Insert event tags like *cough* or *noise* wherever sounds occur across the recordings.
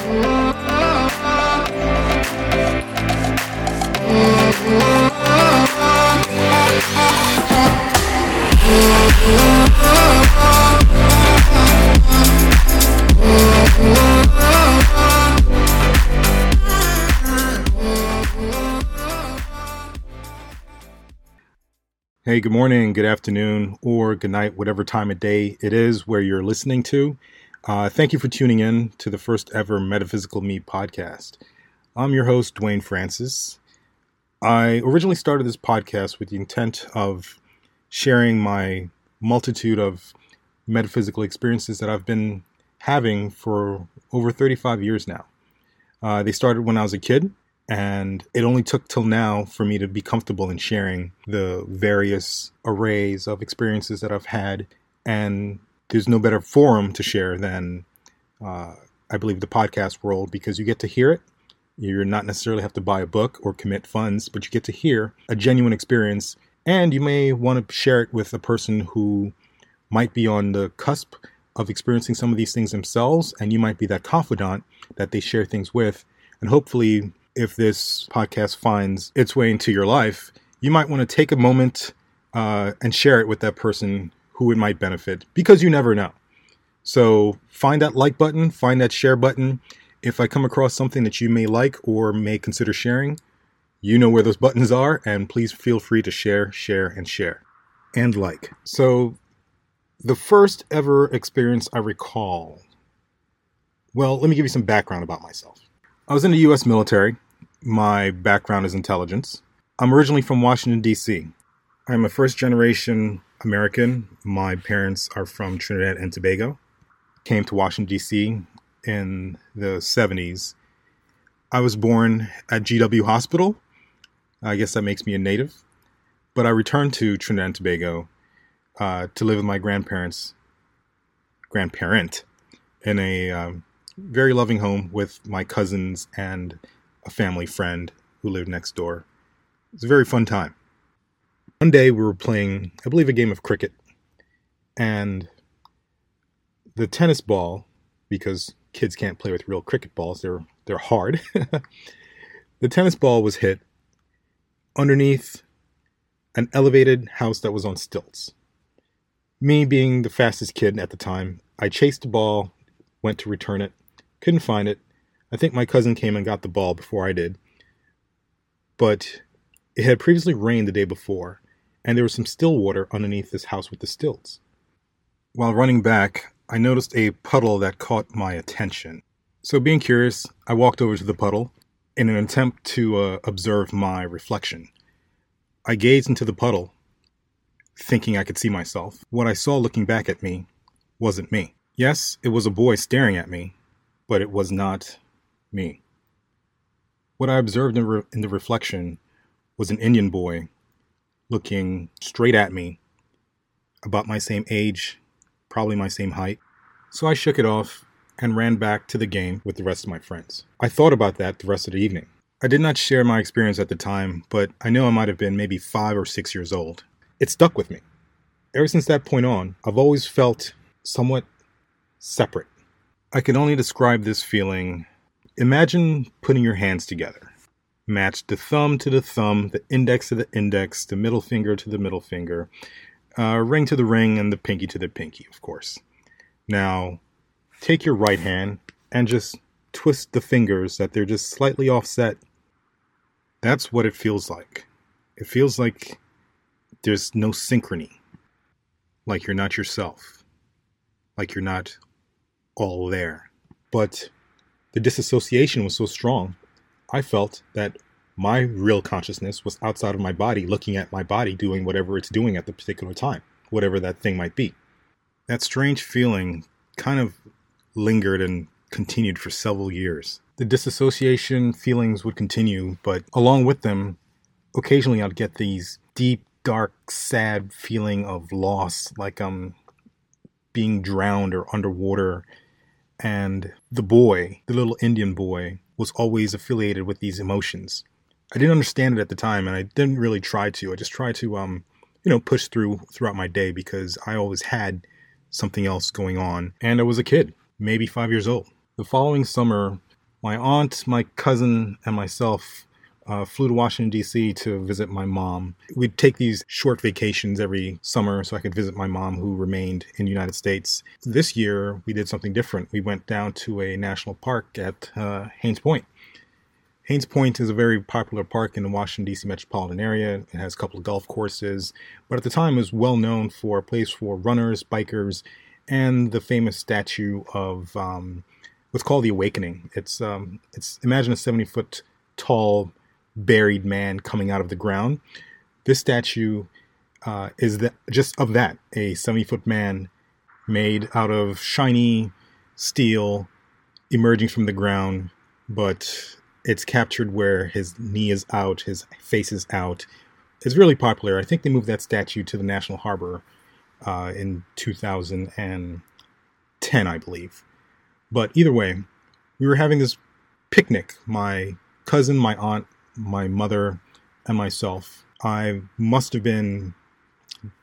Hey, good morning, good afternoon, or good night, whatever time of day it is where you're listening to. Uh, thank you for tuning in to the first ever Metaphysical Me podcast. I'm your host, Dwayne Francis. I originally started this podcast with the intent of sharing my multitude of metaphysical experiences that I've been having for over 35 years now. Uh, they started when I was a kid. And it only took till now for me to be comfortable in sharing the various arrays of experiences that I've had. And there's no better forum to share than, uh, I believe, the podcast world because you get to hear it. You're not necessarily have to buy a book or commit funds, but you get to hear a genuine experience. And you may want to share it with a person who might be on the cusp of experiencing some of these things themselves. And you might be that confidant that they share things with. And hopefully, if this podcast finds its way into your life, you might want to take a moment uh, and share it with that person who it might benefit because you never know. So find that like button, find that share button. If I come across something that you may like or may consider sharing, you know where those *laughs* buttons are, and please feel free to share, share, and share. And like. So, the first ever experience I recall. Well, let me give you some background about myself. I was in the US military. My background is intelligence. I'm originally from Washington, D.C. I'm a first generation American. My parents are from Trinidad and Tobago. Came to Washington, D.C. in the 70s. I was born at GW Hospital. I guess that makes me a native. But I returned to Trinidad and Tobago uh, to live with my grandparents, grandparent, in a um, very loving home with my cousins and a family friend who lived next door. It was a very fun time. One day we were playing, I believe, a game of cricket, and the tennis ball, because kids can't play with real cricket balls, they're they're hard. *laughs* the tennis ball was hit underneath an elevated house that was on stilts. Me being the fastest kid at the time, I chased the ball, went to return it, couldn't find it. I think my cousin came and got the ball before I did. But it had previously rained the day before, and there was some still water underneath this house with the stilts. While running back, I noticed a puddle that caught my attention. So, being curious, I walked over to the puddle in an attempt to uh, observe my reflection. I gazed into the puddle, thinking I could see myself. What I saw looking back at me wasn't me. Yes, it was a boy staring at me, but it was not me. What I observed in, re- in the reflection was an Indian boy looking straight at me, about my same age, probably my same height. So I shook it off and ran back to the game with the rest of my friends. I thought about that the rest of the evening. I did not share my experience at the time, but I know I might have been maybe five or six years old. It stuck with me. Ever since that point on, I've always felt somewhat separate I can only describe this feeling. Imagine putting your hands together. Match the thumb to the thumb, the index to the index, the middle finger to the middle finger, uh, ring to the ring, and the pinky to the pinky, of course. Now, take your right hand and just twist the fingers that they're just slightly offset. That's what it feels like. It feels like there's no synchrony, like you're not yourself, like you're not all there. But the disassociation was so strong, I felt that my real consciousness was outside of my body, looking at my body doing whatever it's doing at the particular time, whatever that thing might be. That strange feeling kind of lingered and continued for several years. The disassociation feelings would continue, but along with them, occasionally I'd get these deep, dark, sad feeling of loss, like I'm being drowned or underwater and the boy, the little Indian boy, was always affiliated with these emotions. I didn't understand it at the time, and I didn't really try to. I just tried to, um, you know, push through throughout my day because I always had something else going on, and I was a kid, maybe five years old. The following summer, My aunt, my cousin, and myself uh, flew to Washington, D.C. to visit my mom. We'd take these short vacations every summer so I could visit my mom who remained in the United States. This year, we did something different. We went down to a national park at uh, Hains Point. Hains Point is a very popular park in the Washington, D.C. metropolitan area. It has a couple of golf courses, but at the time it was well known for a place for runners, bikers, and the famous statue of um, what's called the Awakening. It's um, it's imagine a 70 foot tall buried man coming out of the ground. This statue uh, is that just of that a 70 foot man made out of shiny steel emerging from the ground, but it's captured where his knee is out, his face is out. It's really popular. I think they moved that statue to the National Harbor uh, in 2010, I believe. But either way, we were having this picnic. My cousin, my aunt, my mother and myself. I must have been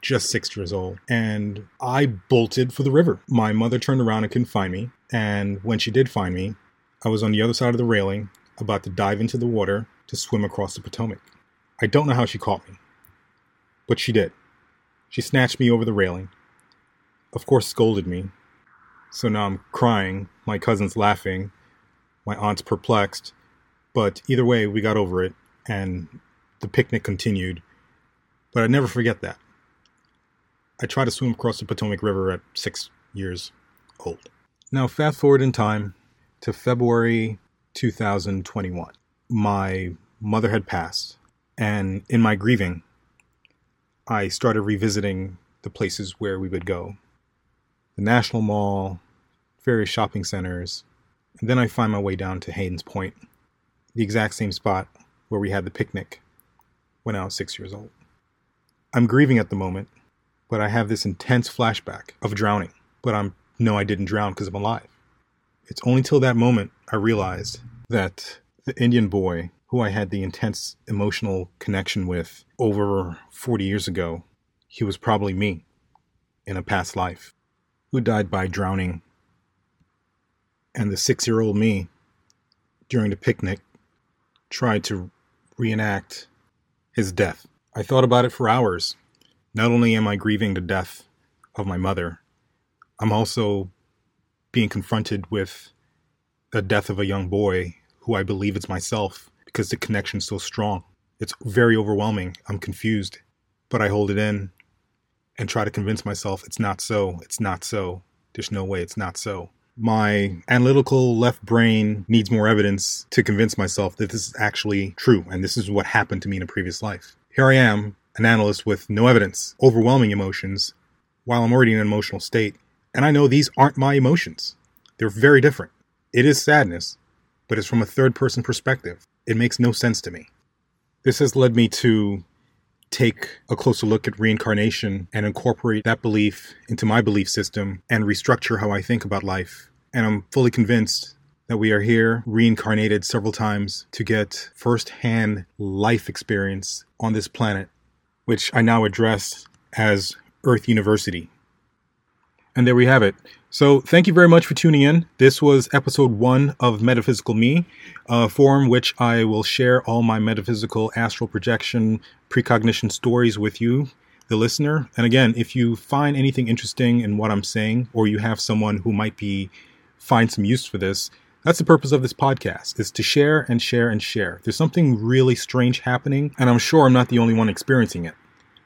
just six years old, and I bolted for the river. My mother turned around and couldn't find me, and when she did find me, I was on the other side of the railing, about to dive into the water to swim across the Potomac. I don't know how she caught me, but she did. She snatched me over the railing, of course, scolded me. So now I'm crying, my cousin's laughing, my aunt's perplexed, but either way, we got over it and the picnic continued. But I never forget that. I tried to swim across the Potomac River at six years old. Now, fast forward in time to February 2021. My mother had passed, and in my grieving, I started revisiting the places where we would go the National Mall, various shopping centers, and then I find my way down to Hains Point the exact same spot where we had the picnic when I was six years old. I'm grieving at the moment, but I have this intense flashback of drowning. But I'm no, I didn't drown because I'm alive. It's only till that moment I realized that the Indian boy who I had the intense emotional connection with over 40 years ago, he was probably me in a past life who died by drowning. And the six year old me during the picnic tried to reenact his death. I thought about it for hours. Not only am I grieving the death of my mother, I'm also being confronted with the death of a young boy who I believe is myself because the connection's so strong. It's very overwhelming. I'm confused, but I hold it in and try to convince myself it's not so. It's not so. There's no way it's not so my analytical left brain needs more evidence to convince myself that this is actually true and this is what happened to me in a previous life. Here I am, an analyst with no evidence, overwhelming emotions, while I'm already in an emotional state, and I know these aren't my emotions. They're very different. It is sadness, but it's from a third person perspective. It makes no sense to me. This has led me to take a closer look at reincarnation and incorporate that belief into my belief system and restructure how I think about life. And I'm fully convinced that we are here reincarnated several times to get firsthand life experience on this planet, which I now address as Earth University. And there we have it. So, thank you very much for tuning in. This was episode one of Metaphysical Me, a forum which I will share all my metaphysical astral projection precognition stories with you, the listener. And again, if you find anything interesting in what I'm saying, or you have someone who might be find some use for this, that's the purpose of this podcast is to share and share and share. There's something really strange happening, and I'm sure I'm not the only one experiencing it.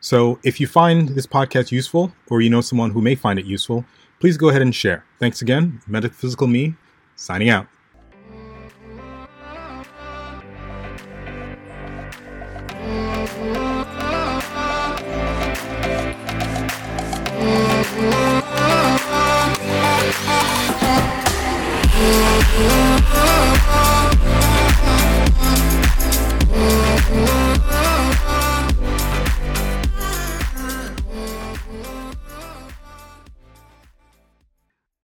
So if you find this podcast useful, or you know someone who may find it useful, please go ahead and share. Thanks again. Metaphysical Me, signing out.